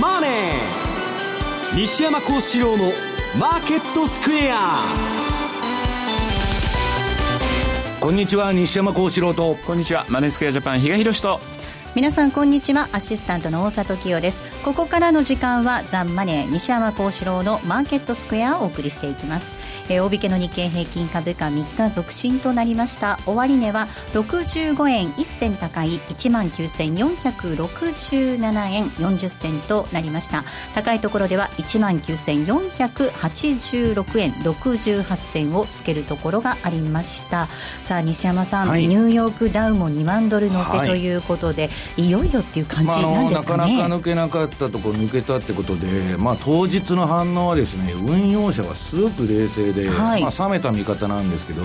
マネー」西山幸四郎の「マーケットスクエア」こんにちは西山幸四郎と。こんにちはマネースクエアジャパン比嘉宏と。皆さんこんにちはアシスタントの大里清です。ここからの時間はザンマネー西山幸四郎のマーケットスクエアをお送りしていきますえー、大引けの日経平均株価3日続伸となりました。終値は65円1銭高い1万9467円40銭となりました。高いところでは1万9486円68銭をつけるところがありました。さあ西山さん、はい、ニューヨークダウも2万ドル乗せということで、はい、いよいよっていう感じなんですかね、まあ、なかなか抜けなかったところ抜けたってことで、まあ、当日の反応はですね運用者はすごく冷静で、はい、まあ、冷めた見方なんですけど、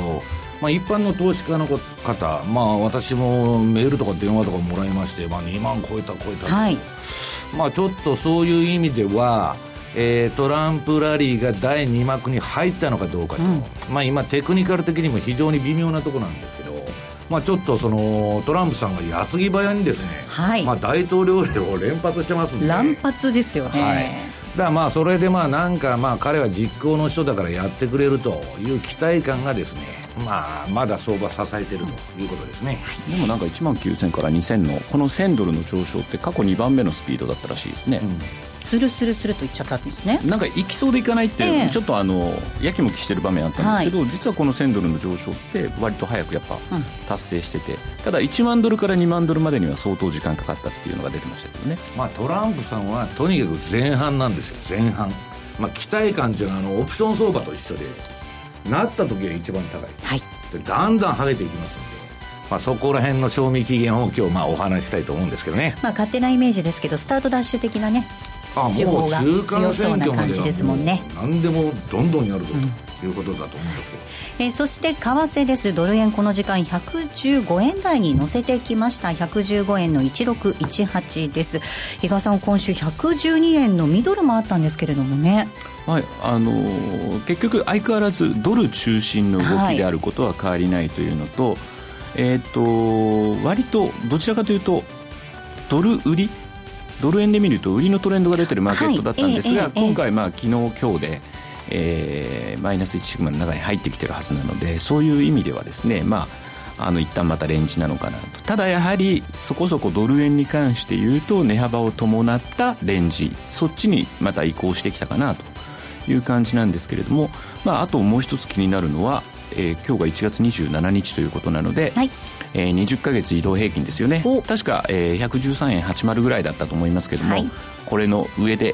まあ、一般の投資家の方、まあ、私もメールとか電話とかもらいまして、まあ、2万超えた超えた、はい、まあ、ちょっとそういう意味では、えー、トランプラリーが第2幕に入ったのかどうかと、うん、まあ、今、テクニカル的にも非常に微妙なところなんですけど、まあ、ちょっとそのトランプさんが矢継ぎ早にですね、はい。まあ、大統領令を連発してますんで。乱発ですよね。はいだまあそれでまあなんかまあ彼は実行の人だからやってくれるという期待感がですねまあまだ相場支えてるということですね、でもなんか1万9000から2000のこの1000ドルの上昇って過去2番目のスピードだったらしいですね、うん。スルスルスルといっちゃったんですね。なんか行きそうで行かないって、えー、ちょっとあのやきもきしてる場面あったんですけど、はい、実はこの1000ドルの上昇って割と早くやっぱ達成してて、うん、ただ1万ドルから2万ドルまでには相当時間かかったっていうのが出てましたけどね、まあ、トランプさんはとにかく前半なんですよ前半、まあ、期待感っていうのはあのオプション相場と一緒でなった時が一番高い、はい、でだんだん剥げていきますんで。まあ、そこら辺の賞味期限を今日まあお話したいと思うんですけどね、まあ、勝手なイメージですけどスタートダッシュ的なね手法が強そうな感じですもんね何でもどんどんやるぞということだと思うんですけど、うん、えー、そして為替です。ドル円この時間115円台に乗せてきました。115円の1618です。比嘉さん今週112円のミドルもあったんですけれどもね。はいあのー、結局相変わらずドル中心の動きであることは変わりないというのと、はい、えっ、ー、と割とどちらかというとドル売りドル円で見ると売りのトレンドが出てるマーケットだったんですが、はい今回まあ昨日今日で、えー、マイナス1シグマの中に入ってきてるはずなのでそういう意味ではですねまああの一旦またレンジなのかなと。ただやはりそこそこドル円に関して言うと値幅を伴ったレンジそっちにまた移行してきたかなという感じなんですけれども、まあ、あともう一つ気になるのは、えー、今日が1月27日ということなので、はいえー、20か月移動平均ですよね。確か、えー、113円80ぐらいだったと思いますけども、はい、これの上で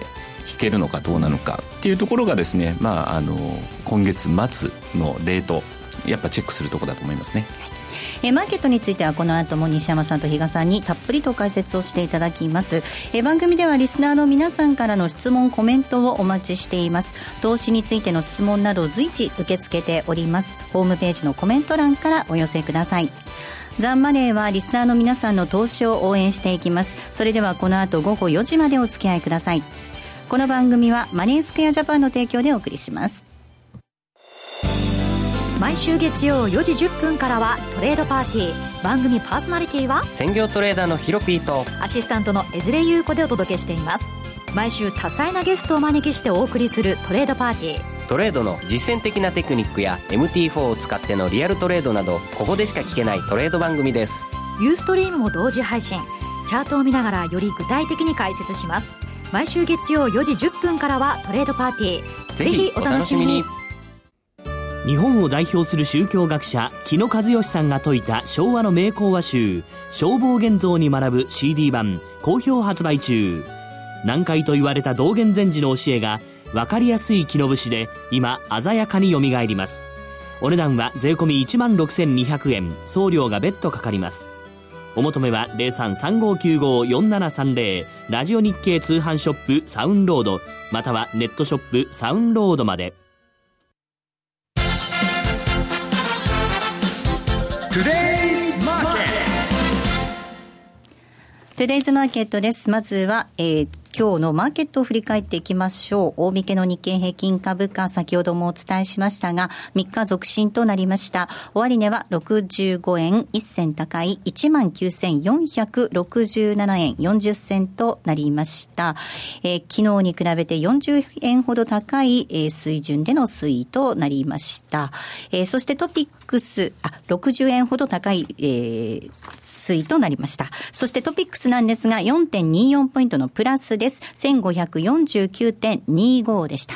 引けるのかどうなのかっていうところがですね、まあ、あの今月末のレートやっぱチェックするところだと思いますね。えマーケットについてはこの後も西山さんと比嘉さんにたっぷりと解説をしていただきます。え番組ではリスナーの皆さんからの質問コメントをお待ちしています。投資についての質問など随時受け付けております。ホームページのコメント欄からお寄せくださいザンマネーはリスナーの皆さんの投資を応援していきます。それではこの後午後4時までお付き合いください。この番組はマネースクエアジャパンの提供でお送りします。毎週月曜4時10分からはトレードパーティー。番組パーソナリティは専業トレーダーのヒロピーとアシスタントの江連優子でお届けしています。毎週多彩なゲストをお招きしてお送りするトレードパーティートレードの実践的なテクニックや MT4 を使ってのリアルトレードなどここでしか聞けないトレード番組です。ユーストリームも同時配信。チャートを見ながらより具体的に解説します。毎週月曜4時10分からはトレードパーティー。ぜひお楽しみに。日本を代表する宗教学者木野和義さんが説いた昭和の名講話集「消防現像」に学ぶ CD 版好評発売中。難解と言われた道元禅師の教えが分かりやすい木の節で今鮮やかによみがえります。お値段は税込1万6200円。送料が別途かかります。お求めは0335954730ラジオ日経通販ショップサウンロード。またはネットショップサウンロードまで。トゥデイズマーケットです。まずは、えー、今日のマーケットを振り返っていきましょう。大引けの日経平均株価、先ほどもお伝えしましたが、3日続伸となりました。終値は65円1銭高い19,467円40銭となりました。えー、昨日に比べて40円ほど高い、えー、水準での推移となりました。えー、そしてトピックス、あ、60円ほど高い、えー、推移となりました。そしてトピックスなんですが、4.24ポイントのプラスです。1549.25でした。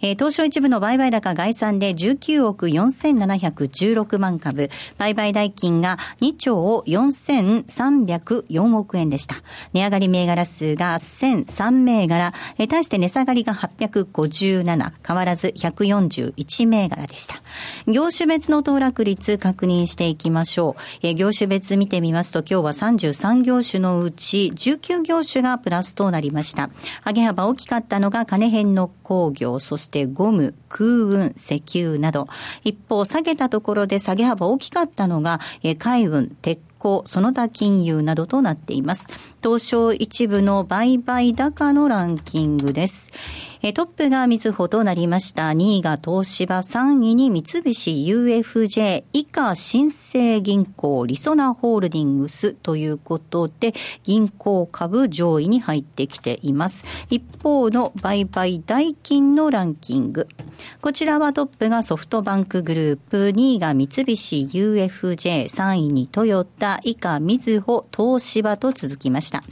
えー、東証一部の売買高概算で19億4716万株、売買代金が2兆4304億円でした。値上がり銘柄数が1003銘柄、えー、対して値下がりが857、変わらず141銘柄でした。業種別の騰落率確認していきましょう。えー、業種別見てみますと今日は33業種のうち19業種がプラスとなりました。上げ幅大きかったのが金編の工業、そしてゴム、空運、石油など。一方、下げたところで下げ幅大きかったのが、海運、鉄鋼、その他金融などとなっています。東証一部の売買高のランキングです。トップがみずほとなりました。2位が東芝、3位に三菱 UFJ、以下新生銀行、リソナホールディングスということで、銀行株上位に入ってきています。一方の売買代金のランキング。こちらはトップがソフトバンクグループ、2位が三菱 UFJ、3位にトヨタ、以下みずほ、東芝と続きました。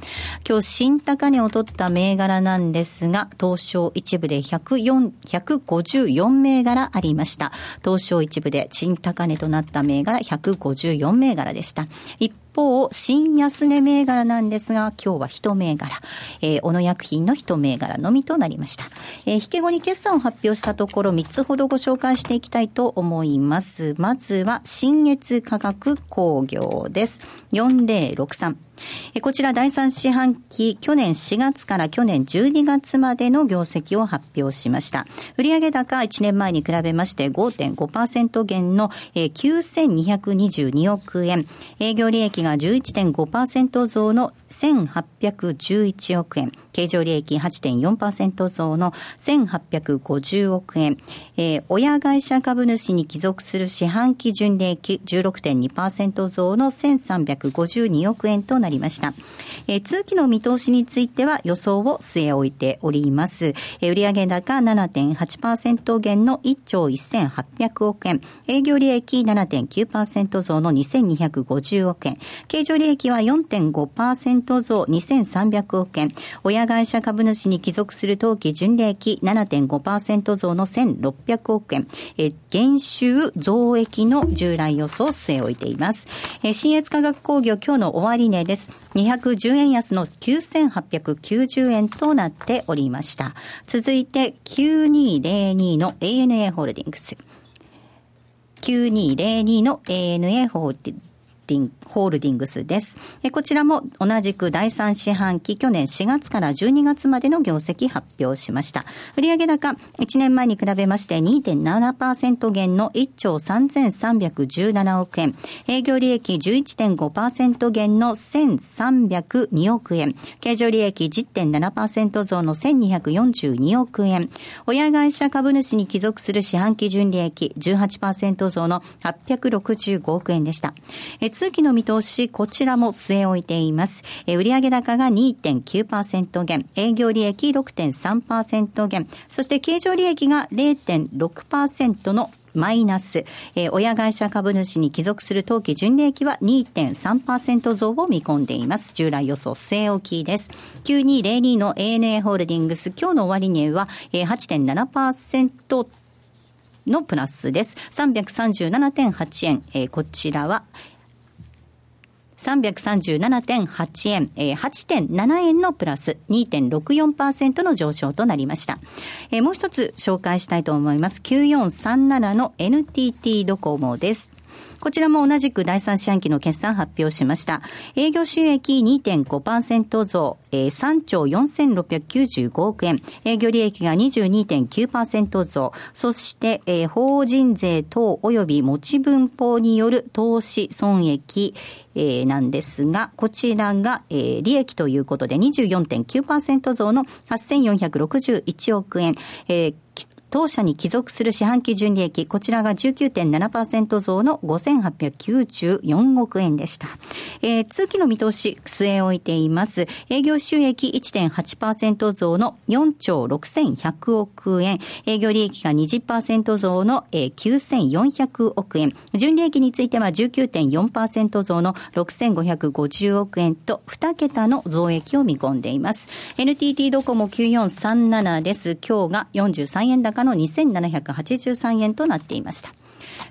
今日新高値を取った銘柄なんですが、東証一部で104、154銘柄ありました。東証一部で新高値となった銘柄154銘柄でした。一方、新安値銘柄なんですが、今日は一銘柄、えー、小野薬品の一銘柄のみとなりました。えー、引け後に決算を発表したところ、3つほどご紹介していきたいと思います。まずは、新越化学工業です。4063。こちら第3四半期、去年4月から去年12月までの業績を発表しました。売上高1年前に比べまして5.5%減の9222億円。営業利益が11.5%増の1811億円。経常利益8.4%増の1850億円。えー、親会社株主に帰属する四半期純利益16.2%増の1352億円となりりました。えー、通期の見通しについては予想を据え置いております。えー、売上高7.8%減の1兆1800億円。営業利益7.9%増の2250億円。経常利益は4.5%増2300億円。親会社株主に帰属する当期純利益7.5%増の1600億円。え減収増益の従来予想を据え置いています。え新越化学工業今日の終値です。210円安の9890円となっておりました。続いて9202の ANA ホールディングス。9202の ANA ホールディングス。ィンホールディングスです。こちらも同じく第3四半期、去年4月から12月までの業績発表しました。売上高、1年前に比べまして2.7%減の1兆3317億円。営業利益11.5%減の1302億円。経常利益10.7%増の1242億円。親会社株主に帰属する四半期純利益18%増の865億円でした。通期の見通し、こちらも据え置いています。え売上高が2.9%減、営業利益6.3%減、そして経常利益が0.6%のマイナス、えー、親会社株主に帰属する当期純利益は2.3%増を見込んでいます。従来予想据え置きです。9202の ANA ホールディングス、今日の終値は、えー、8.7%のプラスです。337.8円、えー、こちらは、337.8円、えー、8.7円のプラス2.64%の上昇となりました。えー、もう一つ紹介したいと思います。9437の NTT ドコモです。こちらも同じく第三四半期の決算発表しました。営業収益2.5%増、えー、3兆4695億円。営業利益が22.9%増。そして、えー、法人税等及び持ち分法による投資損益、えー、なんですが、こちらが、えー、利益ということで24.9%増の8461億円、えー当社に帰属する四半期純利益、こちらが19.7%増の5894億円でした。えー、通期の見通し、据え置いています。営業収益1.8%増の4兆6100億円。営業利益が20%増の、えー、9400億円。純利益については19.4%増の6550億円と2桁の増益を見込んでいます。NTT ドコモ9437です。今日が43円高の2783円となっていました。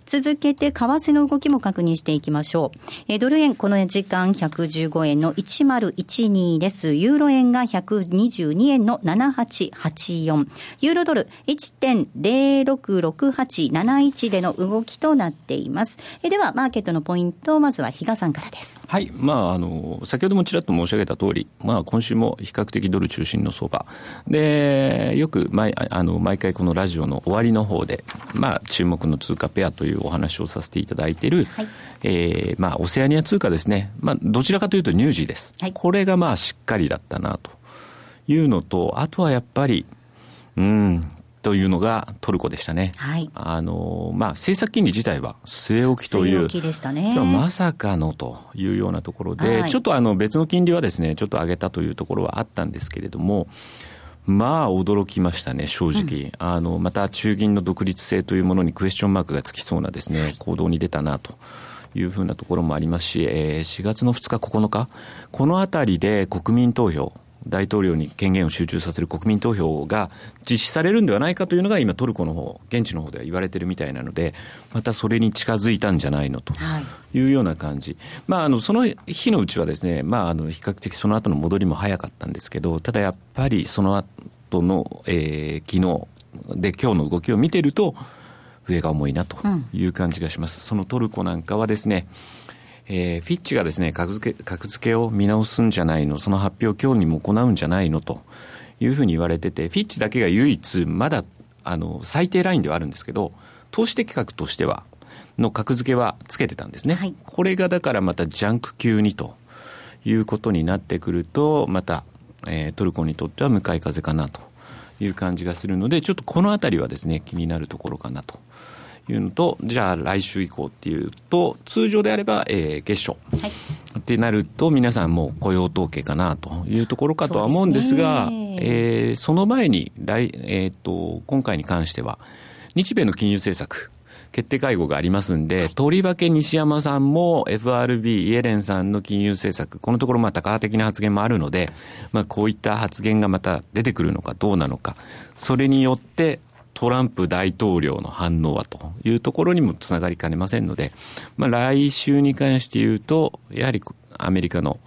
続けて、為替の動きも確認していきましょう。えドル円、この時間115円の1012です。ユーロ円が122円の7884。ユーロドル1.066871での動きとなっています。えでは、マーケットのポイント、まずは比嘉さんからです。はい。まあ、あの、先ほどもちらっと申し上げた通り、まあ、今週も比較的ドル中心の相場。で、よく毎、あの、毎回このラジオの終わりの方で、まあ、注目の通貨ペアというお話をさせていただいている、はい、えー、まあ、オセアニア通貨ですね。まあ、どちらかというとニュージーです。はい、これがまあ、しっかりだったな、というのと、あとはやっぱり、うん、というのがトルコでしたね。はい。あの、まあ、政策金利自体は据え置きという。据え置きでしたね。まさかのというようなところで、はい、ちょっとあの別の金利はですね、ちょっと上げたというところはあったんですけれども、まあ驚きましたね、正直、うん、あのまた中銀の独立性というものにクエスチョンマークがつきそうなですね、行動に出たなと。いうふうなところもありますし、えー、4月の2日、9日、このあたりで国民投票、大統領に権限を集中させる国民投票が実施されるんではないかというのが今トルコの方、現地の方では言われてるみたいなので、またそれに近づいたんじゃないのというような感じ。はい、まあ、あの、その日のうちはですね、まあ、あの、比較的その後の戻りも早かったんですけど、ただやっぱりその後の、えー、昨日で今日の動きを見てると、上が重いなという感じがします。うん、そのトルコなんかはですね、えー、フィッチがですね、格付け、格付けを見直すんじゃないの、その発表今日にも行うんじゃないのというふうに言われてて、フィッチだけが唯一、まだ、あの、最低ラインではあるんですけど、投資的格としては、の格付けはつけてたんですね。はい、これがだからまたジャンク級にということになってくると、また、えー、トルコにとっては向かい風かなという感じがするので、ちょっとこのあたりはですね、気になるところかなと。いうのと、じゃあ来週以降っていうと、通常であれば、えー、月初、はい、ってなると、皆さんも雇用統計かなというところかとは思うんですが、そえー、その前に来、えーと、今回に関しては、日米の金融政策、決定会合がありますんで、とりわけ西山さんも FRB、イエレンさんの金融政策、このところまあ高的な発言もあるので、まあこういった発言がまた出てくるのかどうなのか、それによってトランプ大統領の反応はというところにもつながりかねませんので、まあ、来週に関して言うと、やはりアメリカの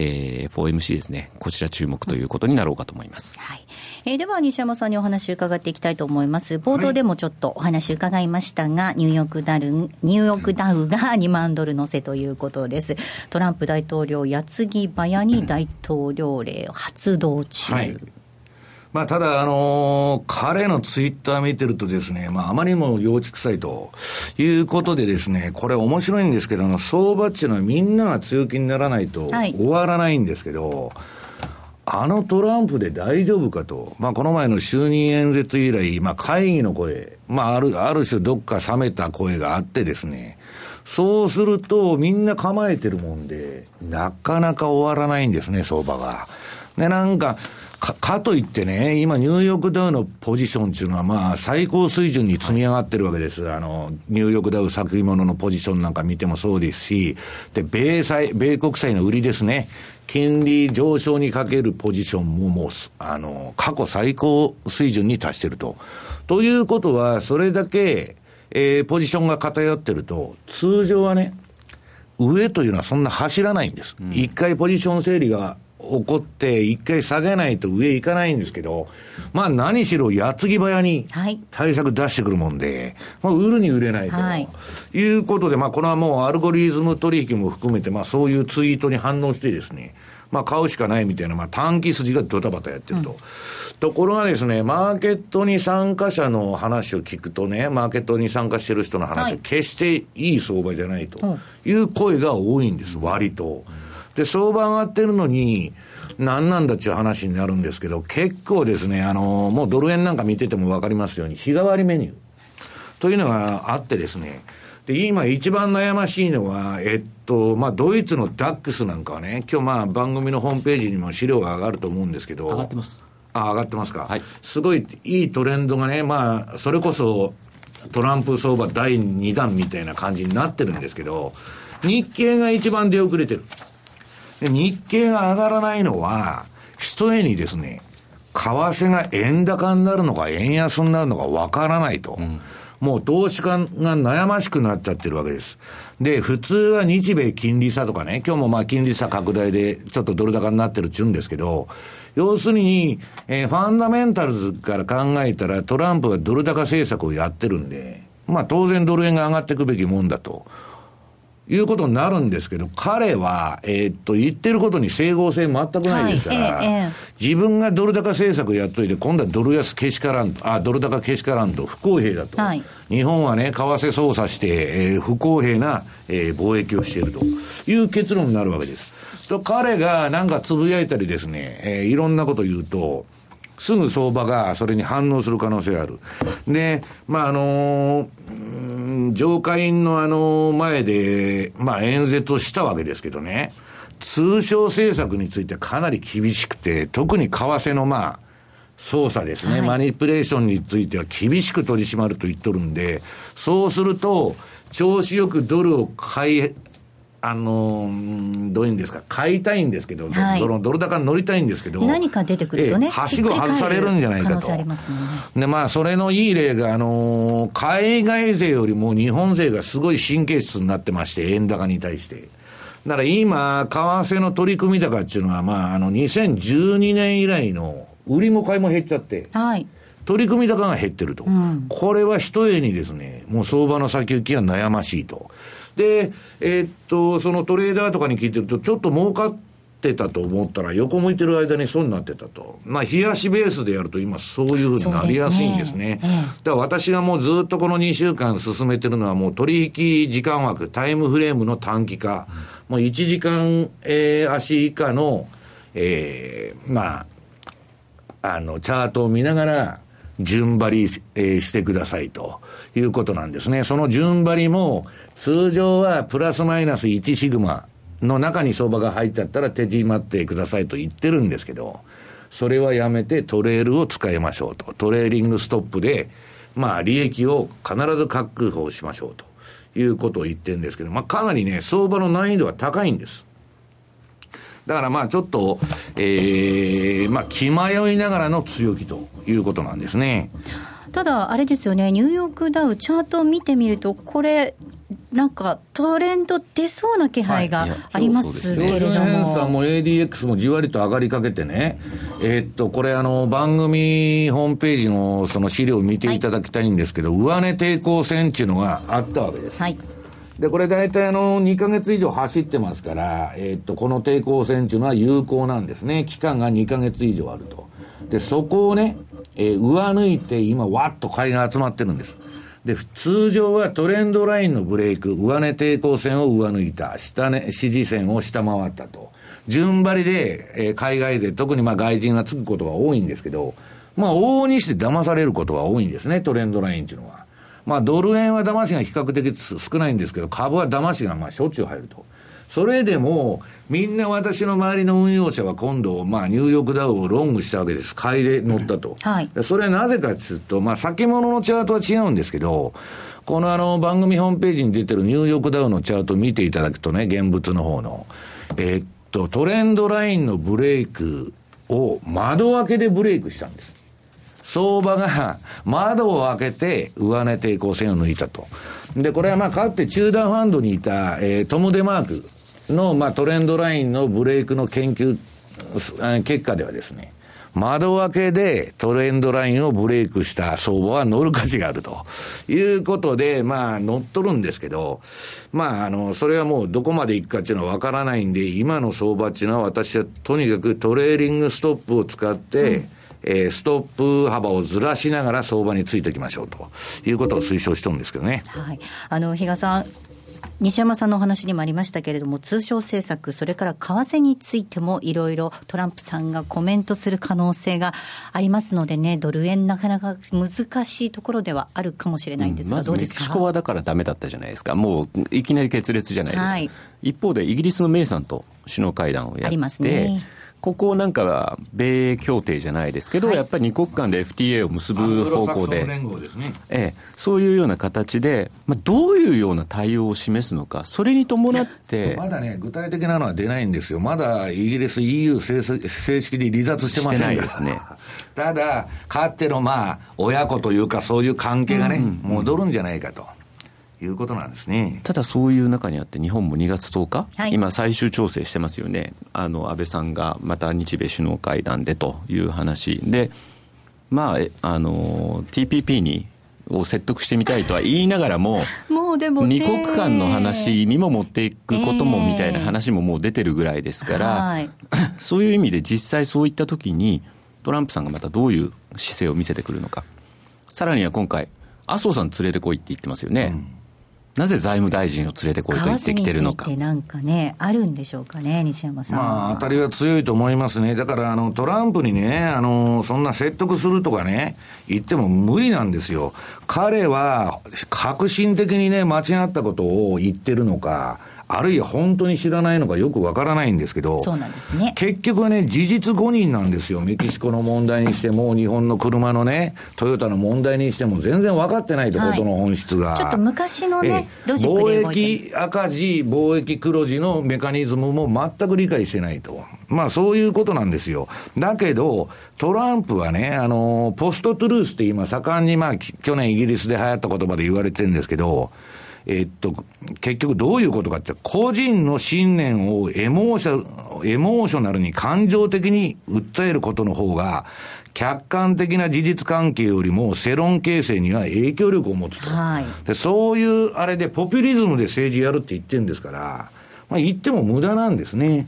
えー、FOMC ですね、こちら注目ということになろうかと思います。はい。えー、では、西山さんにお話伺っていきたいと思います。冒頭でもちょっとお話伺いましたが、はい、ニューヨークダル、ニューヨークダウが 2万ドル乗せということです。トランプ大統領、矢継ぎ早に大統領令発動中。はいまあ、ただ、あのー、彼のツイッター見てるとですね、まあ、あまりにも幼稚臭いということでですね、これ面白いんですけど、相場っていうのはみんなが強気にならないと終わらないんですけど、はいあのトランプで大丈夫かと。まあ、この前の就任演説以来、まあ、会議の声、まあ、ある、ある種どっか冷めた声があってですね、そうすると、みんな構えてるもんで、なかなか終わらないんですね、相場が。で、なんか、か、かといってね、今ニューヨークダウのポジションっていうのはまあ最高水準に積み上がってるわけです。あの、ニューヨークダウ先物のポジションなんか見てもそうですし、で、米債、米国債の売りですね。金利上昇にかけるポジションももう、あの、過去最高水準に達してると。ということは、それだけ、えー、ポジションが偏ってると、通常はね、上というのはそんな走らないんです。一、うん、回ポジション整理が起こって一回下げないと上行かないんですけど、まあ何しろ矢継ぎ早に対策出してくるもんで、まあ売るに売れないと、はい、いうことで、まあこれはもうアルゴリズム取引も含めて、まあそういうツイートに反応してですね、まあ買うしかないみたいな、まあ短期筋がドタバタやってると。うん、ところがですね、マーケットに参加者の話を聞くとね、マーケットに参加してる人の話は決していい相場じゃないという声が多いんです、割と。で、相場上がってるのに、何なんだっていう話になるんですけど、結構ですね、あの、もうドル円なんか見てても分かりますように、日替わりメニューというのがあってですね、で、今一番悩ましいのは、えっと、まあ、ドイツのダックスなんかはね、今日まあ、番組のホームページにも資料が上がると思うんですけど。上がってます。あ、上がってますか？はい。すごいいいトレンドがね、まあ、それこそ、トランプ相場第2弾みたいな感じになってるんですけど、日経が一番出遅れてる。で日経が上がらないのは、一重にですね、為替が円高になるのか円安になるのかわからないと。うんもう投資家が悩ましくなっちゃってるわけです。で、普通は日米金利差とかね、今日もまあ金利差拡大でちょっとドル高になってるっちゅうんですけど、要するに、えー、ファンダメンタルズから考えたらトランプがドル高政策をやってるんで、まあ当然ドル円が上がっていくべきもんだと。いうことになるんですけど、彼は、えー、っと、言ってることに整合性全くないですから、はいえー、自分がドル高政策やっといて、今度はドル安けしからんと、あ、ドル高けしからんと、不公平だと。はい、日本はね、為替操作して、えー、不公平な、えー、貿易をしているという結論になるわけです。と彼がなんかつぶやいたりですね、えー、いろんなこと言うと、すぐ相場がそれに反応する可能性がある。で、まあ、あのー、上下院のあの前で、まあ、演説をしたわけですけどね、通商政策についてかなり厳しくて、特に為替のまあ、操作ですね、はい、マニピュレーションについては厳しく取り締まると言っとるんで、そうすると、調子よくドルを買いあのどういうんですか、買いたいんですけど、はい、ドルドル高に乗りたいんですけど、何か出てくるとね、はしご外されるんじゃないかと。ね、で、まあ、それのいい例が、あのー、海外勢よりも日本勢がすごい神経質になってまして、円高に対して。だから今、為替の取り組み高っていうのは、まあ、あの、2012年以来の売りも買いも減っちゃって。はい取り組み高が減ってると、うん、これは一重にですね、もう相場の先行きが悩ましいと。で、えー、っと、そのトレーダーとかに聞いてると、ちょっと儲かってたと思ったら、横向いてる間に損になってたと。まあ、冷やしベースでやると、今、そういうふうになりやすいんですね。すねだから私がもうずっとこの2週間進めてるのは、もう取引時間枠、タイムフレームの短期化、うん、もう1時間、えー、足以下の、えー、まあ、あの、チャートを見ながら、順張り、えー、してくださいということなんですね。その順張りも、通常はプラスマイナス1シグマの中に相場が入っちゃったら手締まってくださいと言ってるんですけど、それはやめてトレールを使いましょうと。トレーリングストップで、まあ利益を必ず確保しましょうということを言ってるんですけど、まあかなりね、相場の難易度は高いんです。だからまあちょっと、えー、まあ気迷いながらの強気ということなんですね。ただ、あれですよね、ニューヨークダウ、チャートを見てみると、これ、なんかトレンド出そうな気配がありますけれども。はい、さんも ADX もじわりと上がりかけてね、えー、っと、これあの、番組ホームページのその資料を見ていただきたいんですけど、はい、上値抵抗線っていうのがあったわけです。はい。で、これ大体あの、2ヶ月以上走ってますから、えー、っと、この抵抗線っていうのは有効なんですね。期間が2ヶ月以上あると。で、そこをね、えー、上抜いて今、わっと買いが集まってるんです。で、通常はトレンドラインのブレイク、上値抵抗線を上抜いた、下値、支持線を下回ったと。順張りで、えー、海外で特にまあ外人がつくことが多いんですけど、まあ往々にして騙されることが多いんですね、トレンドラインっていうのは。まあドル円は騙しが比較的少ないんですけど、株は騙しがまあしょっちゅう入ると。それでも、みんな私の周りの運用者は今度、まあ、ニューヨークダウをロングしたわけです。買いで乗ったと。はい。それはなぜかというと、まあ、先物のチャートは違うんですけど、このあの、番組ホームページに出てるニューヨークダウのチャートを見ていただくとね、現物の方の、えー、っと、トレンドラインのブレイクを窓開けでブレイクしたんです。相場が窓を開けて上値抵抗線を抜いたと。で、これはまあ、かつて中断ファンドにいた、えー、トム・デマークの、まあ、トレンドラインのブレイクの研究結果ではですね、窓開けでトレンドラインをブレイクした相場は乗る価値があるということで、まあ乗っ取るんですけど、まああの、それはもうどこまでいくかっていうのはわからないんで、今の相場っていうのは私はとにかくトレーリングストップを使って、うんえー、ストップ幅をずらしながら相場についていきましょうということを推奨してるんですけどね。はい。あの、比嘉さん、西山さんのお話にもありましたけれども、通商政策、それから為替についてもいろいろトランプさんがコメントする可能性がありますのでね、ドル円なかなか難しいところではあるかもしれないんですが、うん、どうですか？メキシコはだからだめだったじゃないですか、もういきなり決裂じゃないですか。はい、一方でイギリスのメイさんと首脳会談をやって、ありますね。ここなんかは米協定じゃないですけど、はい、やっぱり二国間で FTA を結ぶ方向で、ね、ええ、そういうような形で、まあ、どういうような対応を示すのか、それに伴って。まだね、具体的なのは出ないんですよ。まだイギリス、EU 正式に離脱してませんがですね。ただ、かってのまあ、親子というか、そういう関係がね、うんうん、戻るんじゃないかと。いうことなんですね。ただそういう中にあって、日本も2月10日、はい、今、最終調整してますよね、あの安倍さんがまた日米首脳会談でという話で、まあ、あの TPP にを説得してみたいとは言いながらも、もうでも、二国間の話にも持っていくこともみたいな話ももう出てるぐらいですから、えー、そういう意味で実際そういったときに、トランプさんがまたどういう姿勢を見せてくるのか、さらには今回、麻生さん連れてこいって言ってますよね。うんなぜ財務大臣を連れてこいと言ってきてるのか。なんかね、あるんでしょうかね、西山さん。まあ、当たりは強いと思いますね。だから、あの、トランプにね、あの、そんな説得するとかね、言っても無理なんですよ。彼は、革新的にね、間違ったことを言ってるのか、あるいは本当に知らないのかよくわからないんですけど、そうなんですね。結局はね、事実誤認なんですよ。メキシコの問題にしても、日本の車のね、トヨタの問題にしても、全然分かってないと、ことの本質が。ちょっと昔のね、ロジックで貿易赤字、貿易黒字のメカニズムも全く理解してないと。まあ、そういうことなんですよ。だけど、トランプはね、あの、ポストトゥルースって今盛んにまあ、去年イギリスで流行った言葉で言われてるんですけど、えっと、結局どういうことかって、個人の信念をエモーショ、エモーショナルに感情的に訴えることの方が、客観的な事実関係よりも世論形成には影響力を持つと。はい、でそういうあれでポピュリズムで政治やるって言ってるんですから、まあ言っても無駄なんですね。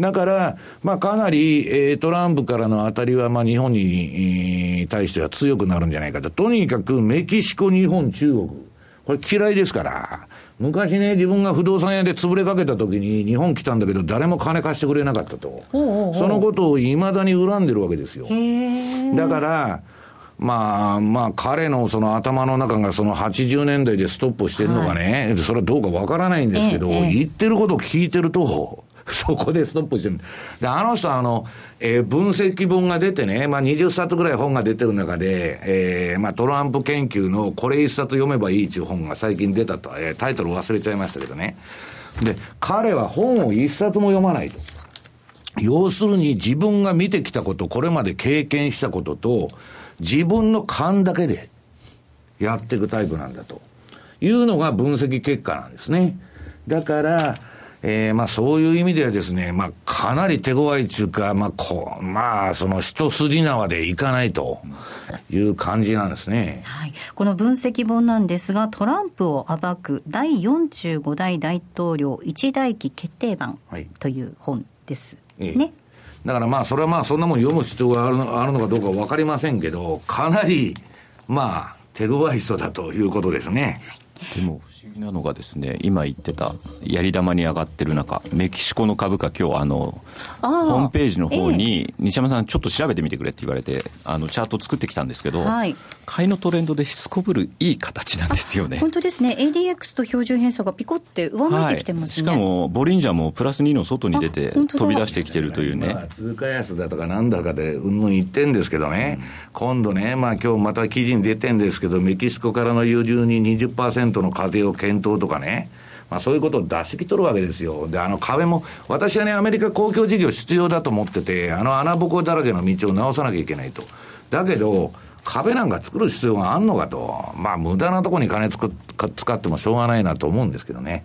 だから、まあ、かなり、えー、トランプからの当たりは、まあ、日本に、えー、対しては強くなるんじゃないかと。とにかく、メキシコ、日本、中国。これ嫌いですから。昔ね、自分が不動産屋で潰れかけた時に日本来たんだけど誰も金貸してくれなかったと。そのことを未だに恨んでるわけですよ。だから、まあ、まあ、彼のその頭の中がその80年代でストップしてるのかね、はい、それはどうかわからないんですけど、言ってることを聞いてると、そこでストップしてる。で、あの人あの、えー、分析本が出てね、まあ20冊ぐらい本が出てる中で、えー、まあトランプ研究のこれ一冊読めばいいっていう本が最近出たと、えー、タイトル忘れちゃいましたけどね。で、彼は本を一冊も読まないと。要するに自分が見てきたこと、これまで経験したことと、自分の勘だけでやっていくタイプなんだというのが分析結果なんですね。だから、えー、まあそういう意味ではですね、まあかなり手強いというか、まあこう、まあその一筋縄でいかないという感じなんですね。はい。この分析本なんですが、トランプを暴く第45代大統領一代記決定版という本です。はい、ね。だからまあそれはまあそんなもん読む必要があるのあるのかどうかわかりませんけど、かなりまあ手強い人だということですね。でも思議なのがですね今言ってたやり玉に上がってる中メキシコの株価今日あのホームページの方に、西山さんちょっと調べてみてくれって言われてあのチャート作ってきたんですけど、はい、買いのトレンドですこぶるいい形なんですよね。本当ですね。ADX と標準偏差がピコって上向いてきてますね、はい、しかもボリンジャーもプラス2の外に出て飛び出してきてるというね、まあ、通貨安だとかなんだかでうんぬん言ってんですけどね、うん、今度ねまあ今日また記事に出てんですけどメキシコからの輸入に20%の課税を検討とかね。まあ、そういうことを出してきとるわけですよ。で、あの壁も、私はね、アメリカ公共事業必要だと思ってて、あの穴ぼこだらけの道を直さなきゃいけないと。だけど、壁なんか作る必要があんのかと。まあ、無駄なとこに金つく使ってもしょうがないなと思うんですけどね。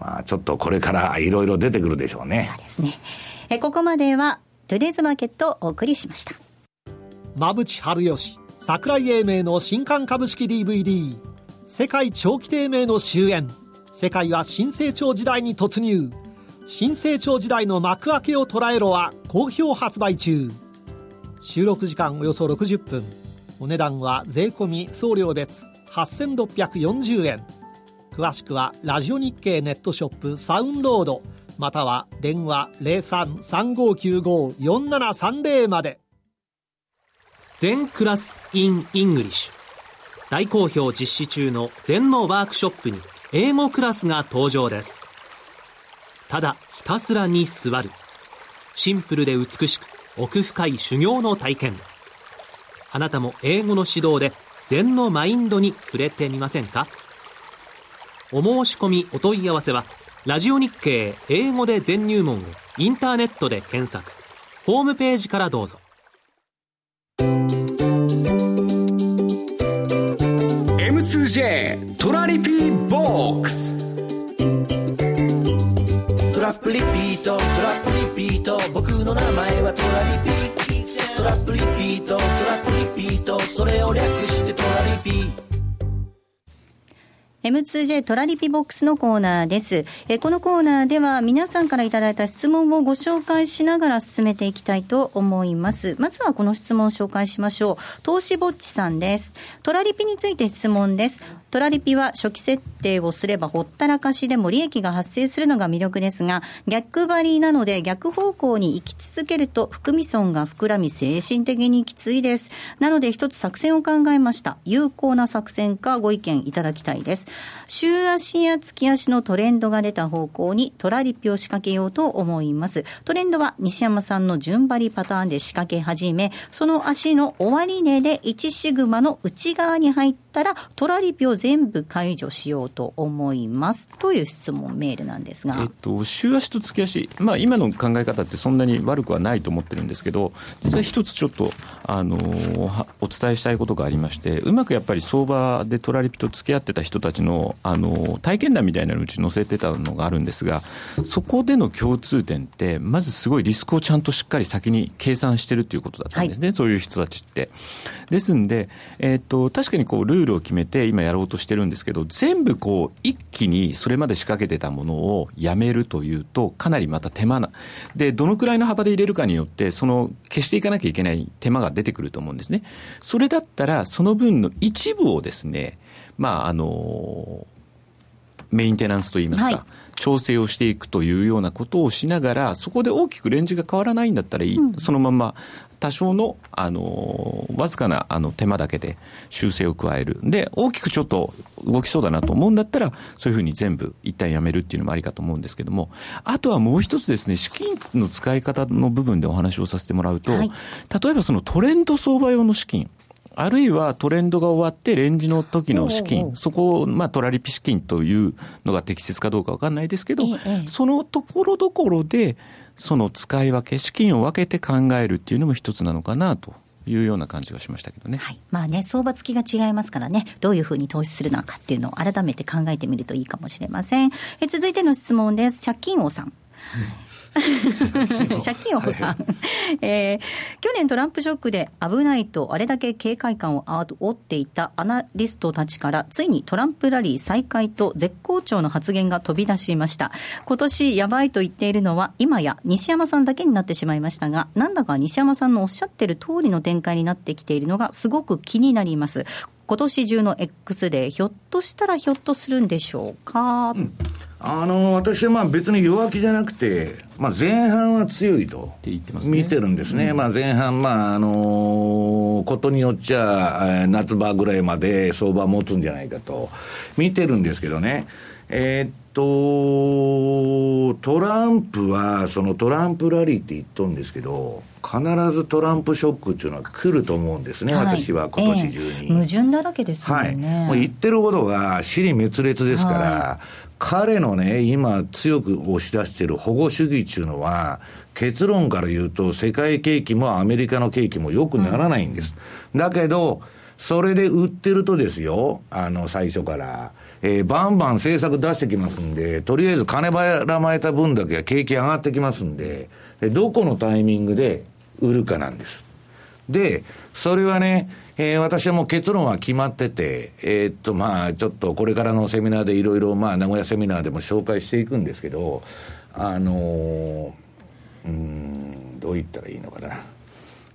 まあ、ちょっとこれからいろいろ出てくるでしょうね。そうですね。え、ここまでは、トゥデイズマーケットをお送りしました馬淵春吉桜井英明の新刊株式 DVD 世界長期低迷の終焉世界は新成長時代に突入新成長時代の幕開けを捉えろは好評発売中収録時間およそ60分お値段は税込送料別8640円。詳しくはラジオ日経ネットショップサウンロードまたは電話0335954730まで。禅クラス in English。大好評実施中の禅のワークショップに英語クラスが登場です。ただひたすらに座る。シンプルで美しく奥深い修行の体験。あなたも英語の指導で禅のマインドに触れてみませんか？お申し込みお問い合わせはラジオ日経英語で禅入門をインターネットで検索。ホームページからどうぞ。M2J トラリピーボックス。トラップリピートトラップリピート。僕の名前はトラリピトラップリピートトラップリピートそれを略してトラリピ M2J トラリピボックスのコーナーです。えこのコーナーでは皆さんからいただいた質問をご紹介しながら進めていきたいと思います。まずはこの質問を紹介しましょう。投資ぼっちさんです。トラリピについて質問です。トラリピは初期設定をすればほったらかしでも利益が発生するのが魅力ですが、逆張りなので逆方向に行き続けると含み損が膨らみ精神的にきついです。なので一つ作戦を考えました。有効な作戦かご意見いただきたいです。週足や月足のトレンドが出た方向にトラリピを仕掛けようと思います。トレンドは西山さんの順張りパターンで仕掛け始め、その足の終値で1シグマの内側に入ってたら、トラリピを全部解除しようと思いますという質問メールなんですが。えっと、週足と月足、まあ、今の考え方ってそんなに悪くはないと思ってるんですけど、実は一つちょっと、あのお伝えしたいことがありまして、うまくやっぱり相場でトラリピと付き合ってた人たちのあの体験談みたいなのうち載せてたのがあるんですがそこでの共通点ってまずすごいリスクをちゃんとしっかり先に計算してるっていうことだったんですね、はい、そういう人たちって。ですんで、えー、っと確かにこうルールを決めて今やろうとしてるんですけど全部こう一気にそれまで仕掛けてたものをやめるというとかなりまた手間なでどのくらいの幅で入れるかによってその消していかなきゃいけない手間が出てくると思うんですね。それだったらその分の一部をですねまああのメンテナンスといいますか、はい、調整をしていくというようなことをしながら、そこで大きくレンジが変わらないんだったらいい、うん、そのまま多少の、あのわずかなあの手間だけで修正を加える。で、大きくちょっと動きそうだなと思うんだったら、そういうふうに全部一旦やめるっていうのもありかと思うんですけども、あとはもう一つですね、資金の使い方の部分でお話をさせてもらうと、はい、例えばそのトレンド相場用の資金、あるいはトレンドが終わってレンジの時の資金、そこを、まあ、トラリピ資金というのが適切かどうかわかんないですけど、そのところどころで、その使い分け、資金を分けて考えるっていうのも一つなのかなというような感じがしましたけどね。はい。まあね、相場付きが違いますからね、どういうふうに投資するのかっていうのを改めて考えてみるといいかもしれません。え続いての質問です。借金王さん。借金王さん、はい、えー、去年トランプショックで危ないとあれだけ警戒感を煽っていたアナリストたちからついにトランプラリー再開と絶好調の発言が飛び出しました。今年やばいと言っているのは今や西山さんだけになってしまいましたがなんだか西山さんのおっしゃってる通りの展開になってきているのがすごく気になります。今年中の X でひょっとしたらひょっとするんでしょうか、うんあの私はまあ別に弱気じゃなくて、まあ、前半は強いと見てるんですね、まあ、前半、まああのことによっちゃ、夏場ぐらいまで相場持つんじゃないかと見てるんですけどね、えー、っと、トランプは、そのトランプラリーって言っとんですけど、必ずトランプショックっていうのは来ると思うんですね、はい、私は今年中に、えー、矛盾だらけですよね。はい、もう言ってることが尻滅裂ですから、はい彼のね、今強く押し出している保護主義っていうのは、結論から言うと、世界景気もアメリカの景気も良くならないんです。うん、だけど、それで売ってるとですよ、あの、最初から。えー、バンバン政策出してきますんで、とりあえず金ばらまいた分だけは景気上がってきますんで、でどこのタイミングで売るかなんです。で、それはね、えー、私はもう結論は決まってて、えー、っと、まあ、ちょっとこれからのセミナーでいろいろ、まあ、名古屋セミナーでも紹介していくんですけど、あのー、うん、どう言ったらいいのかな。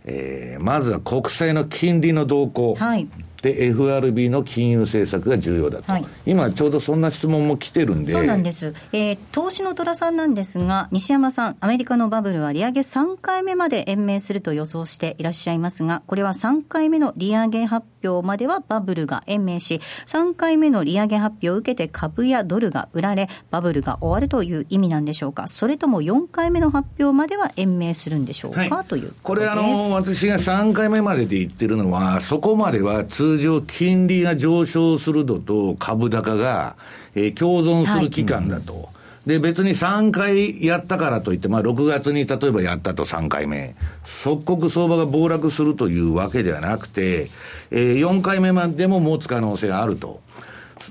えー、まずは国債の金利の動向。はい。で FRB の金融政策が重要だと、はい、今ちょうどそんな質問も来てるんで。そうなんです、えー、投資の虎さんなんですが西山さんアメリカのバブルは利上げ3回目まで延命すると予想していらっしゃいますがこれは3回目の利上げ発表まではバブルが延命し3回目の利上げ発表を受けて株やドルが売られバブルが終わるという意味なんでしょうか。それとも4回目の発表までは延命するんでしょうか、はい、というこれあの私が3回目までで言ってるのはそこまでは通通常金利が上昇するのと株高が、えー、共存する期間だと。はいで、別に3回やったからといって、まあ6月に例えばやったと3回目、即刻相場が暴落するというわけではなくて、えー、4回目までも持つ可能性があると。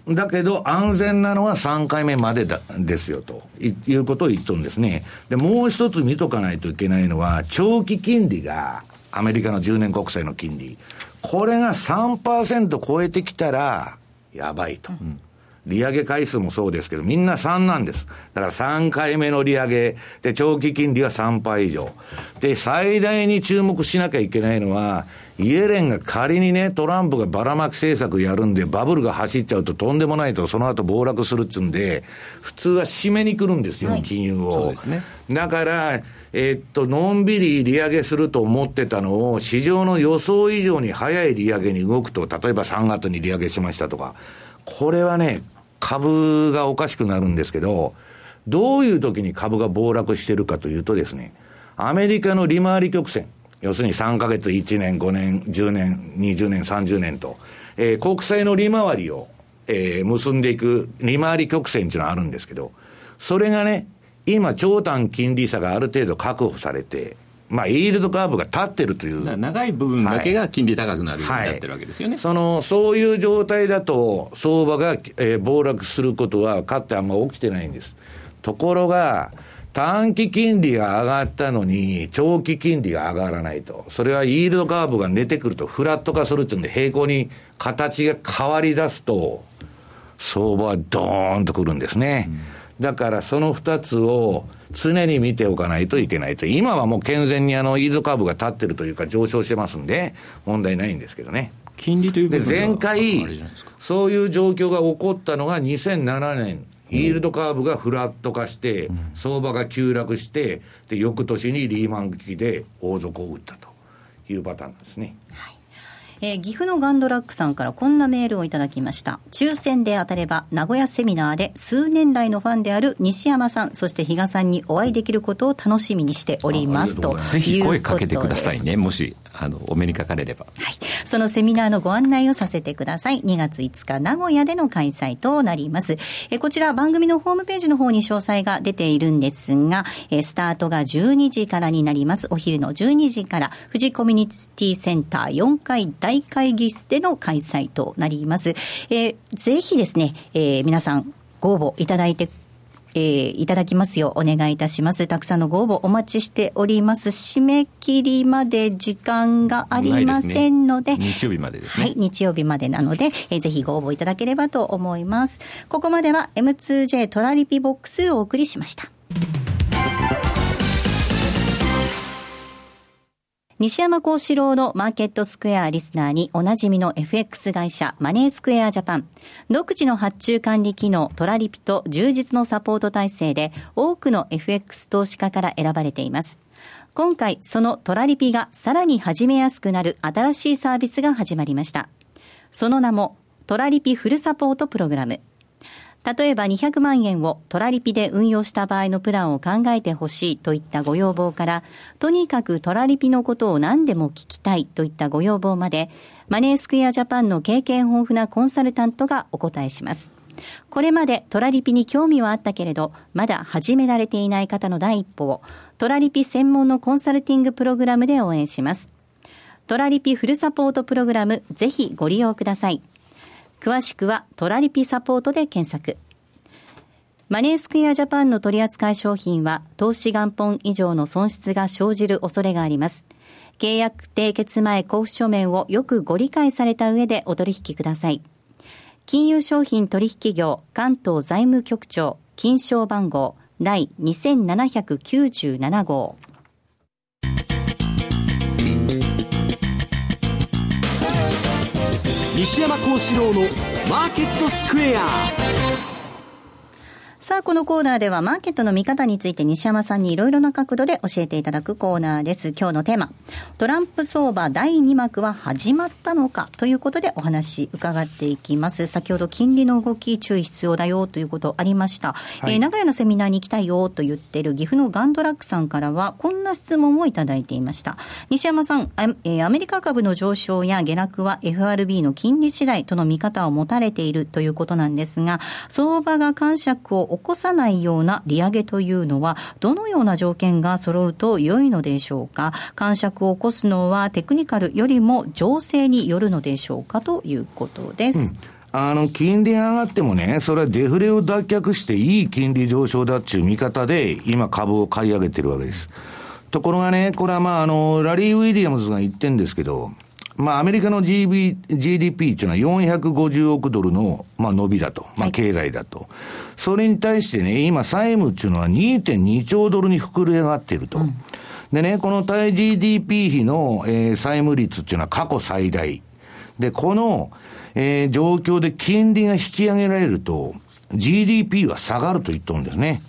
だけど、安全なのは3回目までだですよということを言っとるんですね。で、もう一つ見とかないといけないのは、長期金利が、アメリカの10年国債の金利。これが3%超えてきたら、やばいと。うん利上げ回数もそうですけど、みんな3なんです。だから3回目の利上げ、で、長期金利は3%以上。で、最大に注目しなきゃいけないのは、イエレンが仮にね、トランプがばらまき政策やるんで、バブルが走っちゃうととんでもないと、その後暴落するっつうんで、普通は締めに来るんですよ、はい、金融を。そうですね。だから、え、っと、のんびり利上げすると思ってたのを、市場の予想以上に早い利上げに動くと、例えば3月に利上げしましたとか、これはね、株がおかしくなるんですけど、どういう時に株が暴落してるかというとですね、アメリカの利回り曲線、要するに3ヶ月、1年、5年、10年、20年、30年と、えー、国債の利回りを、えー、結んでいく利回り曲線っていうのはあるんですけど、それがね、今、長短金利差がある程度確保されて、まあ、イールドカーブが立ってるという。長い部分だけが金利高くなるようになってるわけですよね。はい、その、そういう状態だと、相場が、えー、暴落することは、かってあんま起きてないんです。ところが、短期金利が上がったのに、長期金利が上がらないと。それはイールドカーブが寝てくると、フラット化するっていうんで、平行に形が変わり出すと、相場はドーンとくるんですね。うんだからその2つを常に見ておかないといけないと。今はもう健全にあの、イールドカーブが立ってるというか上昇してますんで、問題ないんですけどね。金利というで前回、そういう状況が起こったのが2007年。イールドカーブがフラット化して、相場が急落して、で、翌年にリーマン危機で大底を打ったというパターンなんですね。はいえー、岐阜のガンドラックさんからこんなメールをいただきました。抽選で当たれば、名古屋セミナーで数年来のファンである西山さん、そして比嘉さんにお会いできることを楽しみにしております。と。ぜひ声かけてくださいね、もしあのお目にかかれれば、はい、そのセミナーのご案内をさせてください。2月5日名古屋での開催となります。えこちら番組のホームページの方に詳細が出ているんですがえスタートが12時からになります。お昼の12時から富士コミュニティセンター4階大会議室での開催となりますえぜひですね、えー、皆さんご応募いただいてえー、いただきますようお願いいたします。たくさんのご応募お待ちしております。締め切りまで時間がありませんので、で日曜日までですね。はい、日曜日までなので、えー、ぜひご応募いただければと思います。ここまでは M2J トラリピボックスをお送りしました。西山幸四郎のマーケットスクエアリスナーにおなじみの FX 会社マネースクエアジャパン。独自の発注管理機能トラリピと充実のサポート体制で多くの FX 投資家から選ばれています。今回そのトラリピがさらに始めやすくなる新しいサービスが始まりました。その名もトラリピフルサポートプログラム。例えば200万円をトラリピで運用した場合のプランを考えてほしいといったご要望から、とにかくトラリピのことを何でも聞きたいといったご要望まで、マネースクエアジャパンの経験豊富なコンサルタントがお答えします。これまでトラリピに興味はあったけれど、まだ始められていない方の第一歩を、トラリピ専門のコンサルティングプログラムで応援します。トラリピフルサポートプログラム、ぜひご利用ください。詳しくはトラリピサポートで検索。マネースクエアジャパンの取扱い商品は投資元本以上の損失が生じる恐れがあります。契約締結前交付書面をよくご理解された上でお取引ください。金融商品取引業関東財務局長金賞番号第2797号。西山幸四郎のマーケットスクエア。さあ、このコーナーではマーケットの見方について西山さんにいろいろな角度で教えていただくコーナーです。今日のテーマ、トランプ相場第2幕は始まったのかということでお話伺っていきます。先ほど金利の動き注意必要だよということありました。はい、えー、長屋のセミナーに行きたいよと言ってる岐阜のガンドラックさんからはこんな質問をいただいていました。西山さん、えー、アメリカ株の上昇や下落は FRB の金利次第との見方を持たれているということなんですが、相場が感触を起こさないような利上げというのは、どのような条件が揃うと良いのでしょうか？感触を起こすのはテクニカルよりも情勢によるのでしょうかということです。うんあの、金利上がってもね、それはデフレを脱却していい金利上昇だっていう見方で、今株を買い上げてるわけです。ところがね、これはまあ、あの、ラリー・ウィリアムズが言ってんですけど、まあ、アメリカの GB GDP っていうのは450億ドルの、まあ、伸びだと。まあ、経済だと。はい、それに対してね、今、債務っていうのは2.2兆ドルに膨れ上がっていると。うん、でね、この対 GDP 比の、えー、債務率っていうのは過去最大。で、この、えー、状況で金利が引き上げられると、GDP は下がると言っとるんですね。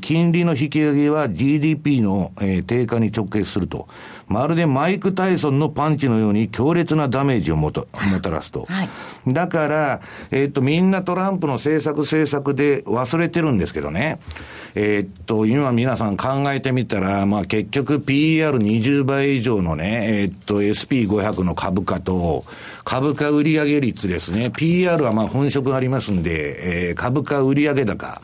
金利の引き上げは GDP の、えー、低下に直結すると。まるでマイク・タイソンのパンチのように強烈なダメージをもともたらすと。はい、だから、えー、っと、みんなトランプの政策政策で忘れてるんですけどね。えー、っと、今皆さん考えてみたら、まあ結局 PER20 倍以上のね、えー、っと SP500 の株価と、株価売上率ですね。PER はまあ本職がありますんで、えー、株価売上高。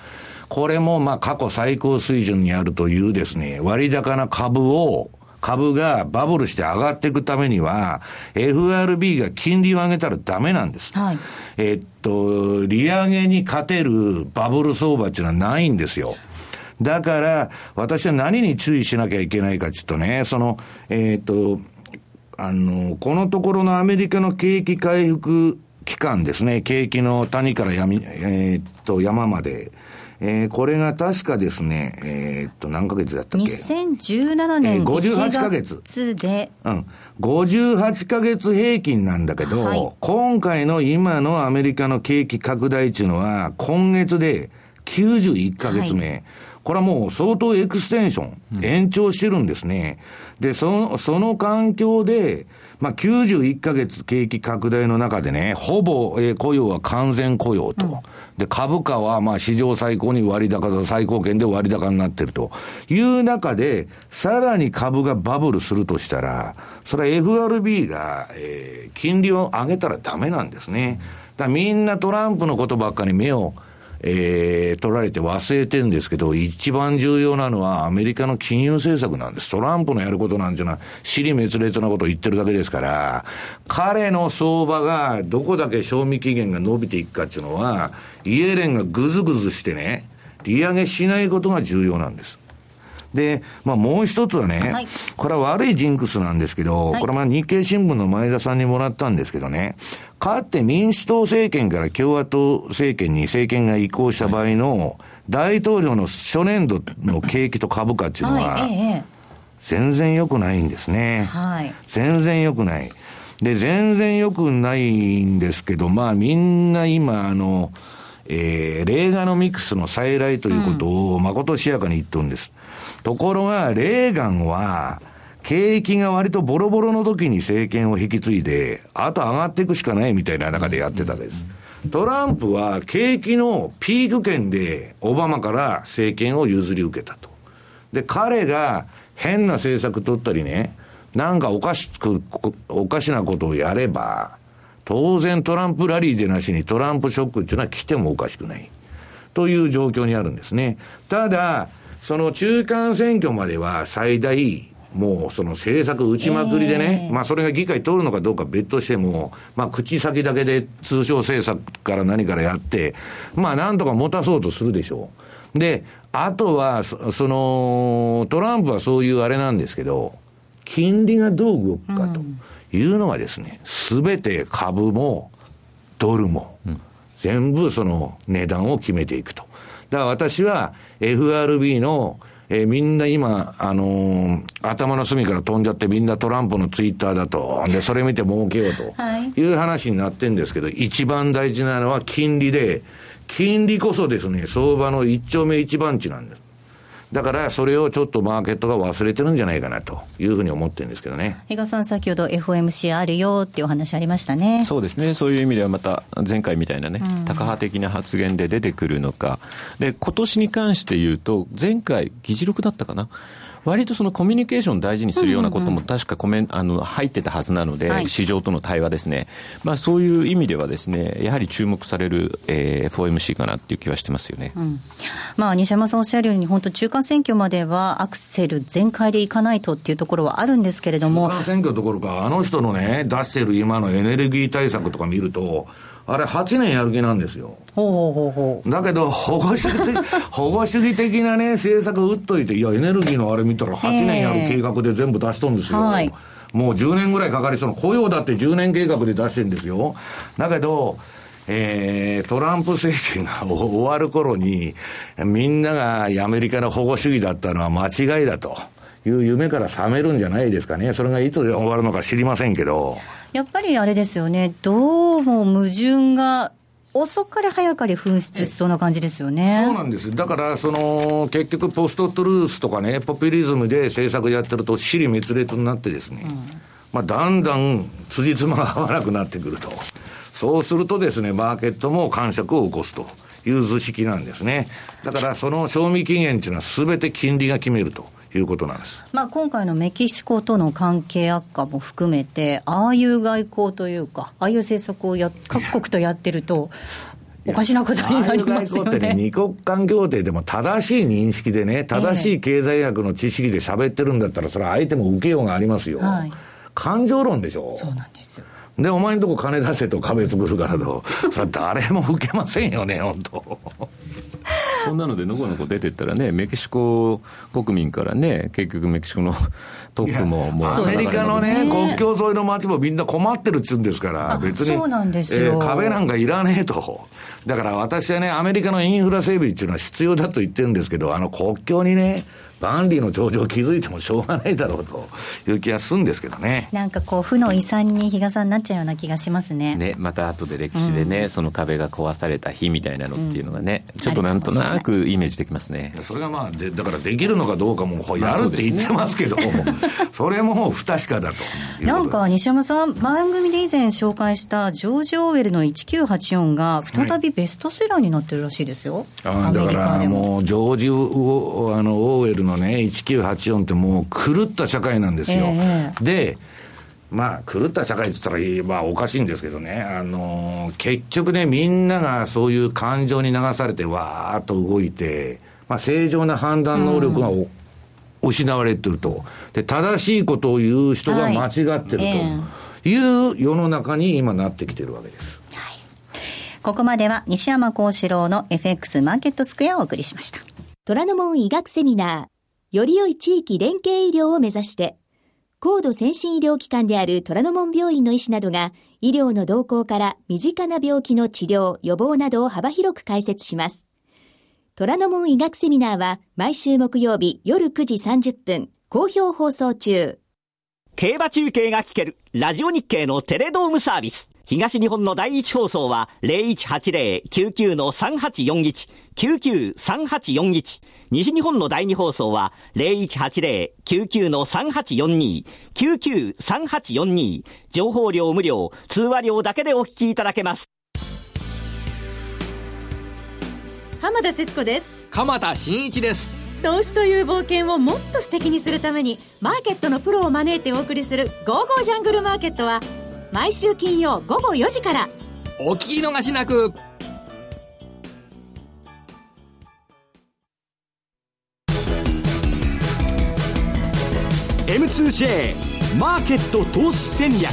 これもまあ過去最高水準にあるというですね、割高な株を、株がバブルして上がっていくためには、FRB が金利を上げたらダメなんです。はい、えっと、利上げに勝てるバブル相場っていうのはないんですよ。だから、私は何に注意しなきゃいけないかちょっとね、その、えー、っと、あの、このところのアメリカの景気回復期間ですね、景気の谷から闇、えー、っと、山まで、えー、これが確かですね、えー、っと、何ヶ月だったっけ ?2017 年58ヶ月で。うん。58ヶ月平均なんだけど、はい、今回の今のアメリカの景気拡大っていうのは、今月で91ヶ月目。はい、これはもう相当エクステンション、延長してるんですね。で、その、その環境で、まあ、91ヶ月景気拡大の中でね、ほぼ、えー、雇用は完全雇用と。うん、で、株価は、まあ、史上最高に割高だ、最高権で割高になってるという中で、さらに株がバブルするとしたら、それは FRB が、えー、金利を上げたらダメなんですね。だみんなトランプのことばっかり目をえー、取られて忘れてるんですけど、一番重要なのはアメリカの金融政策なんです。トランプのやることなんていうのは、尻滅裂なことを言ってるだけですから、彼の相場がどこだけ賞味期限が伸びていくかっていうのは、イエレンがぐずぐずしてね、利上げしないことが重要なんです。で、まあもう一つはね、はい、これは悪いジンクスなんですけど、はい、これは日経新聞の前田さんにもらったんですけどね、かって民主党政権から共和党政権に政権が移行した場合の、大統領の初年度の景気と株価っていうのは、全然良くないんですね。はい、全然良くない。で、全然良くないんですけど、まあみんな今、あの、えー、レーガノミクスの再来ということをまことしやかに言ってるんです。ところが、レーガンは、景気が割とボロボロの時に政権を引き継いで、あと上がっていくしかないみたいな中でやってたわけです。トランプは景気のピーク圏でオバマから政権を譲り受けたと。で、彼が変な政策取ったりね、なんかおかしく、おかしなことをやれば、当然トランプラリーでなしにトランプショックっていうのは来てもおかしくない。という状況にあるんですね。ただ、その中間選挙までは最大もうその政策打ちまくりでね、えー、まあそれが議会通るのかどうか別としても、まあ口先だけで通商政策から何からやって、まあなんとか持たそうとするでしょう。で、あとは、その、トランプはそういうあれなんですけど、金利がどう動くかというのがですね、すべて株もドルも、全部その値段を決めていくと。だから私は FRB のえー、みんな今、あのー、頭の隅から飛んじゃってみんなトランプのツイッターだと。で、それ見て儲けようという話になってるんですけど、はい、一番大事なのは金利で、金利こそですね、相場の一丁目一番地なんです。だからそれをちょっとマーケットが忘れてるんじゃないかなというふうに思ってるんですけどね。比嘉さん、先ほど FOMC あるよっていうお話ありましたね。そうですね。そういう意味ではまた前回みたいなね、うん、高派的な発言で出てくるのか。で、今年に関して言うと、前回議事録だったかな。割とそのコミュニケーション大事にするようなことも確かコメンあの入ってたはずなので、はい、市場との対話ですね、まあ、そういう意味ではですねやはり注目される、えー、FOMC かなっていう気はしてますよね、うん、まあ、西山さんおっしゃるように本当中間選挙まではアクセル全開でいかないとっていうところはあるんですけれども。中間選挙どころかあの人のね出してる今のエネルギー対策とか見るとあれ8年やる気なんですよ。ほうほうほうだけど、保護主義的、保護主義的なね、政策打っといて、いや、エネルギーのあれ見たら8年やる計画で全部出しとんですよ。はい、もう10年ぐらいかかりそうな、雇用だって10年計画で出してるんですよ。だけど、えー、トランプ政権が終わる頃に、みんながアメリカの保護主義だったのは間違いだと。いう夢から覚めるんじゃないですかね。それがいつ終わるのか知りませんけど。やっぱりあれですよね。どうも矛盾が遅かれ早かれ噴出しそうな感じですよね。そうなんです。だから、その、結局ポストトゥルースとかね、ポピュリズムで政策やってると、死に滅裂になってですね、うん、まあ、だんだん辻褄が合わなくなってくると。そうするとですね、マーケットも感触を起こすという図式なんですね。だから、その賞味期限っていうのは全て金利が決めると。いうことなんです、まあ、今回のメキシコとの関係悪化も含めて、ああいう外交というか、ああいう政策をや各国とやってると、おかしなことになりますよね。ってね、二国間協定でも正しい認識でね、正しい経済学の知識で喋ってるんだったら、それは相手も受けようがありますよ。はい、感情論でしょ？そうなんですよ。で、お前んとこ金出せと壁作るからと、それは誰も受けませんよね、本当。そんなのでのこのこ出てったらね、メキシコ国民からね、結局メキシコのトップももう。アメリカのね、国境沿いの街もみんな困ってるっつうんですから、別に。そうなんですよ、えー、壁なんかいらねえと。だから私はね、アメリカのインフラ整備っていうのは必要だと言ってるんですけど、あの国境にね、万里の長城を築いてもしょうがないだろうという気がするんですけどね。なんかこう、負の遺産に比嘉さんになっちゃうような気がしますね。ね、また後で歴史でね、うん、その壁が壊された日みたいなのっていうのがね、うん、ちょっとなんとなくイメージできますね。それがまあで、だからできるのかどうかもやるって言ってますけど、まあそね、それも不確かだとなんか西山さん、番組で以前紹介したジョージ・オーウェルの1984が再びベストセラーになってるらしいですよ。はい、あだからもうジョージ・オあのオーウェルのね、1984 84ってもう狂った社会なんですよ。えー、で、まあ、狂った社会って言ったら、まあ、おかしいんですけどね、あのー、結局ね、みんながそういう感情に流されて、わーっと動いて、まあ、正常な判断能力が、うん、失われてると。で、正しいことを言う人が間違ってるという世の中に今なってきてるわけです。はい、ここまでは西山幸四郎の FX マーケットスクエアをお送りしました。虎ノ門医学セミナーより良い地域連携医療を目指して、高度先進医療機関である虎ノ門病院の医師などが、医療の動向から身近な病気の治療、予防などを幅広く解説します。虎ノ門医学セミナーは毎週木曜日夜9時30分、好評放送中。競馬中継が聞ける、ラジオ日経のテレドームサービス。東日本の第一放送は0180-99-3841、99-3841。西日本の第二放送は0180-99-3842、99-3842。情報量無料、通話料だけでお聞きいただけます。浜田節子です。鎌田新一です。投資という冒険をもっと素敵にするために、マーケットのプロを招いてお送りする、ゴーゴージャングルマーケットは、毎週金曜午後4時から。お聞き逃しなく。M2J マーケット投資戦略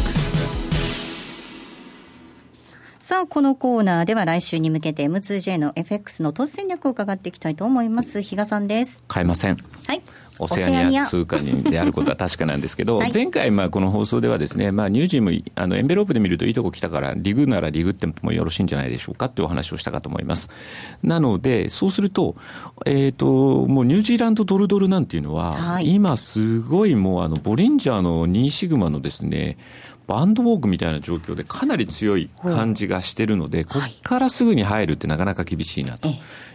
さあ、このコーナーでは来週に向けて M2J の FX の投資戦略を伺っていきたいと思います。比嘉さんです。変えません。はい。オセアニア通貨にであることは確かなんですけど、はい、前回、まあ、この放送ではですね、まあ、ニュージーム、あの、エンベロープで見るといいとこ来たから、リグならリグってもよろしいんじゃないでしょうかってお話をしたかと思います。なので、そうすると、えっ、ー、と、もうニュージーランドドルドルなんていうのは、はい、今すごいもう、あの、ボリンジャーの2シグマのですね、バンドウォークみたいな状況でかなり強い感じがしてるので、ここからすぐに入るってなかなか厳しいなと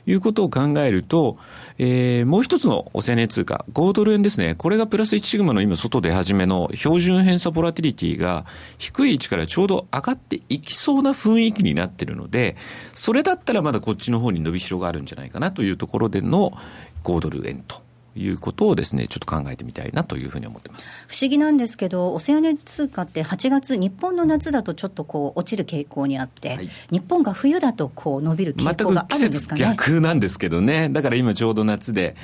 いうことを考えると、えー、もう一つのおセネ通貨、5ドル円ですね。これがプラス1シグマの今外出始めの標準偏差ボラティリティが低い位置からちょうど上がっていきそうな雰囲気になってるので、それだったらまだこっちの方に伸びしろがあるんじゃないかなというところでの5ドル円ということをですね、ちょっと考えてみたいなというふうに思ってます。不思議なんですけど、オセアニア通貨って8月、日本の夏だとちょっとこう落ちる傾向にあって、はい、日本が冬だとこう伸びる傾向があるんですかね？逆なんですけどね。だから今ちょうど夏で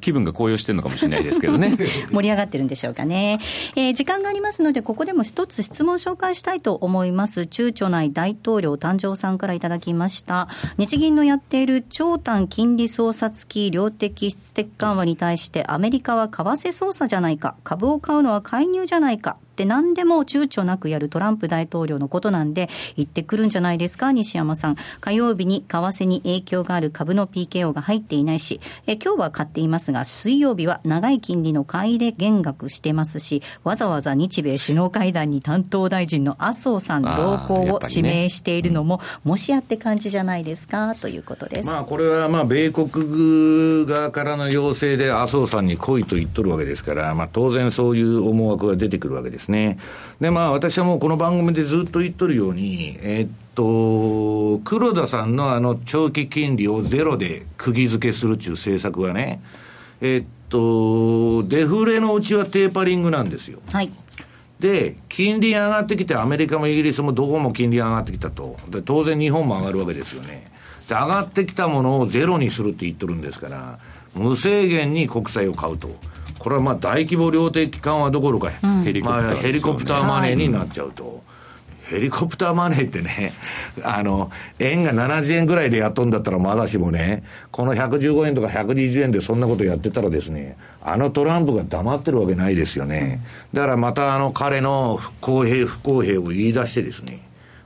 気分が高揚してるのかもしれないですけどね。盛り上がってるんでしょうかね。えー、時間がありますので、ここでも一つ質問紹介したいと思います。躊躇内大統領誕生さんからいただきました。日銀のやっている長短金利操作付き量的質的緩和に対対してアメリカは為替操作じゃないか、株を買うのは介入じゃないか、って何でも躊躇なくやるトランプ大統領のことなんで、言ってくるんじゃないですか、西山さん。火曜日に為替に影響がある株の PKO が入っていないし、え今日は買っていますが、水曜日は長い金利の買い入れ減額してますし、わざわざ日米首脳会談に担当大臣の麻生さん同行を指名しているのも、ねもしやって感じじゃないですか、ということです。まあ、これはまあ、米国側からの要請で麻生さんに来いと言っとるわけですから、まあ、当然そういう思惑が出てくるわけですね。で、まあ、私はもうこの番組でずっと言っとるように、えー、っと、黒田さんのあの長期金利をゼロで釘付けするっていう政策はね、えー、っと、デフレのうちはテーパリングなんですよ。はい。で、金利上がってきて、アメリカもイギリスもどこも金利上がってきたと。で、当然日本も上がるわけですよね。で、上がってきたものをゼロにするって言っとるんですから、無制限に国債を買うと。これはまあ大規模量的緩和どころか、うん、まあ、ヘリコプターマネーになっちゃうと。はいヘリコプターマネーってね、あの、円が70円ぐらいでやっとんだったらまだしもね、この115円とか120円でそんなことやってたらですね、あのトランプが黙ってるわけないですよね。だからまたあの彼の不公平不公平を言い出してですね、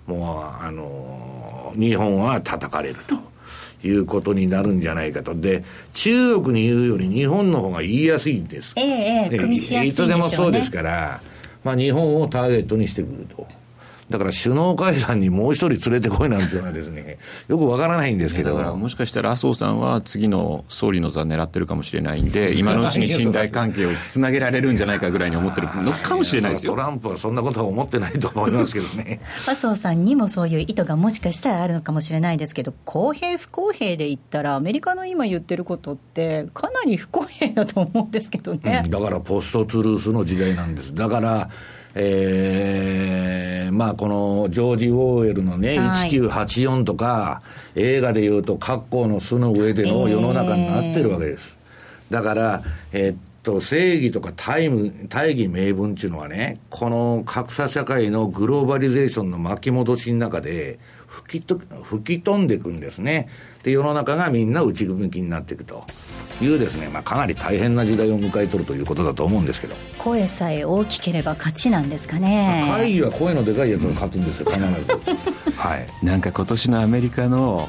もうあの、日本は叩かれると。いうことになるんじゃないかと。で、中国に言うより日本の方が言いやすいんです。ええええ、組みしやすいでしょう、ね、いつでもそうですから、まあ日本をターゲットにしてくると。だから首脳会談にもう一人連れてこいなんていうのはですね、よくわからないんですけど。だからもしかしたら麻生さんは次の総理の座狙ってるかもしれないんで、今のうちに信頼関係をつなげられるんじゃないかぐらいに思ってるのかもしれないですよ。トランプはそんなことは思ってないと思いますけどね。麻生さんにもそういう意図がもしかしたらあるのかもしれないですけど、公平不公平で言ったら、アメリカの今言ってることって、かなり不公平だと思うんですけどね。うん、だからポストツルースの時代なんです。だから、えー、まあこのジョージ・ウォーエルのね、はい、1984とか、映画でいうと、格好の巣の上での世の中になってるわけです。えー、だから、えー、っと、正義とか大大義名分っていうのはね、この格差社会のグローバリゼーションの巻き戻しの中で吹きと吹き飛んでいくんですね。で、世の中がみんな内向きになっていくと。いうですね、まあ、かなり大変な時代を迎えとるということだと思うんですけど。声さえ大きければ勝ちなんですかね。会議は声のでかいやつが勝つんですよ必ず。はい。なんか今年のアメリカの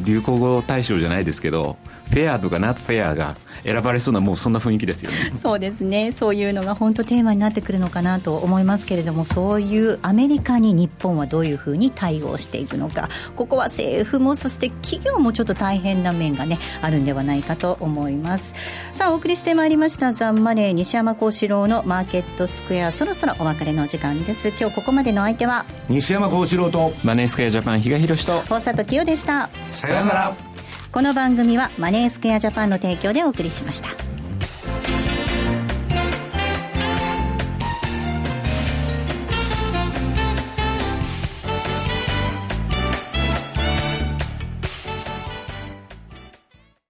流行語大賞じゃないですけどフェアとかナットフェアが選ばれそうなもうそんな雰囲気ですよね。そうですね。そういうのが本当テーマになってくるのかなと思いますけれどもそういうアメリカに日本はどういうふうに対応していくのか。ここは政府もそして企業もちょっと大変な面がねあるんではないかと思います。さあお送りしてまいりましたザンマネー西山幸四郎のマーケットスクエア。そろそろお別れの時間です。今日ここまでの相手は？西山幸四郎とマネースクエアジャパン比嘉宏と。大里清でした。さようならこの番組はマネースクエアジャパンの提供でお送りしました。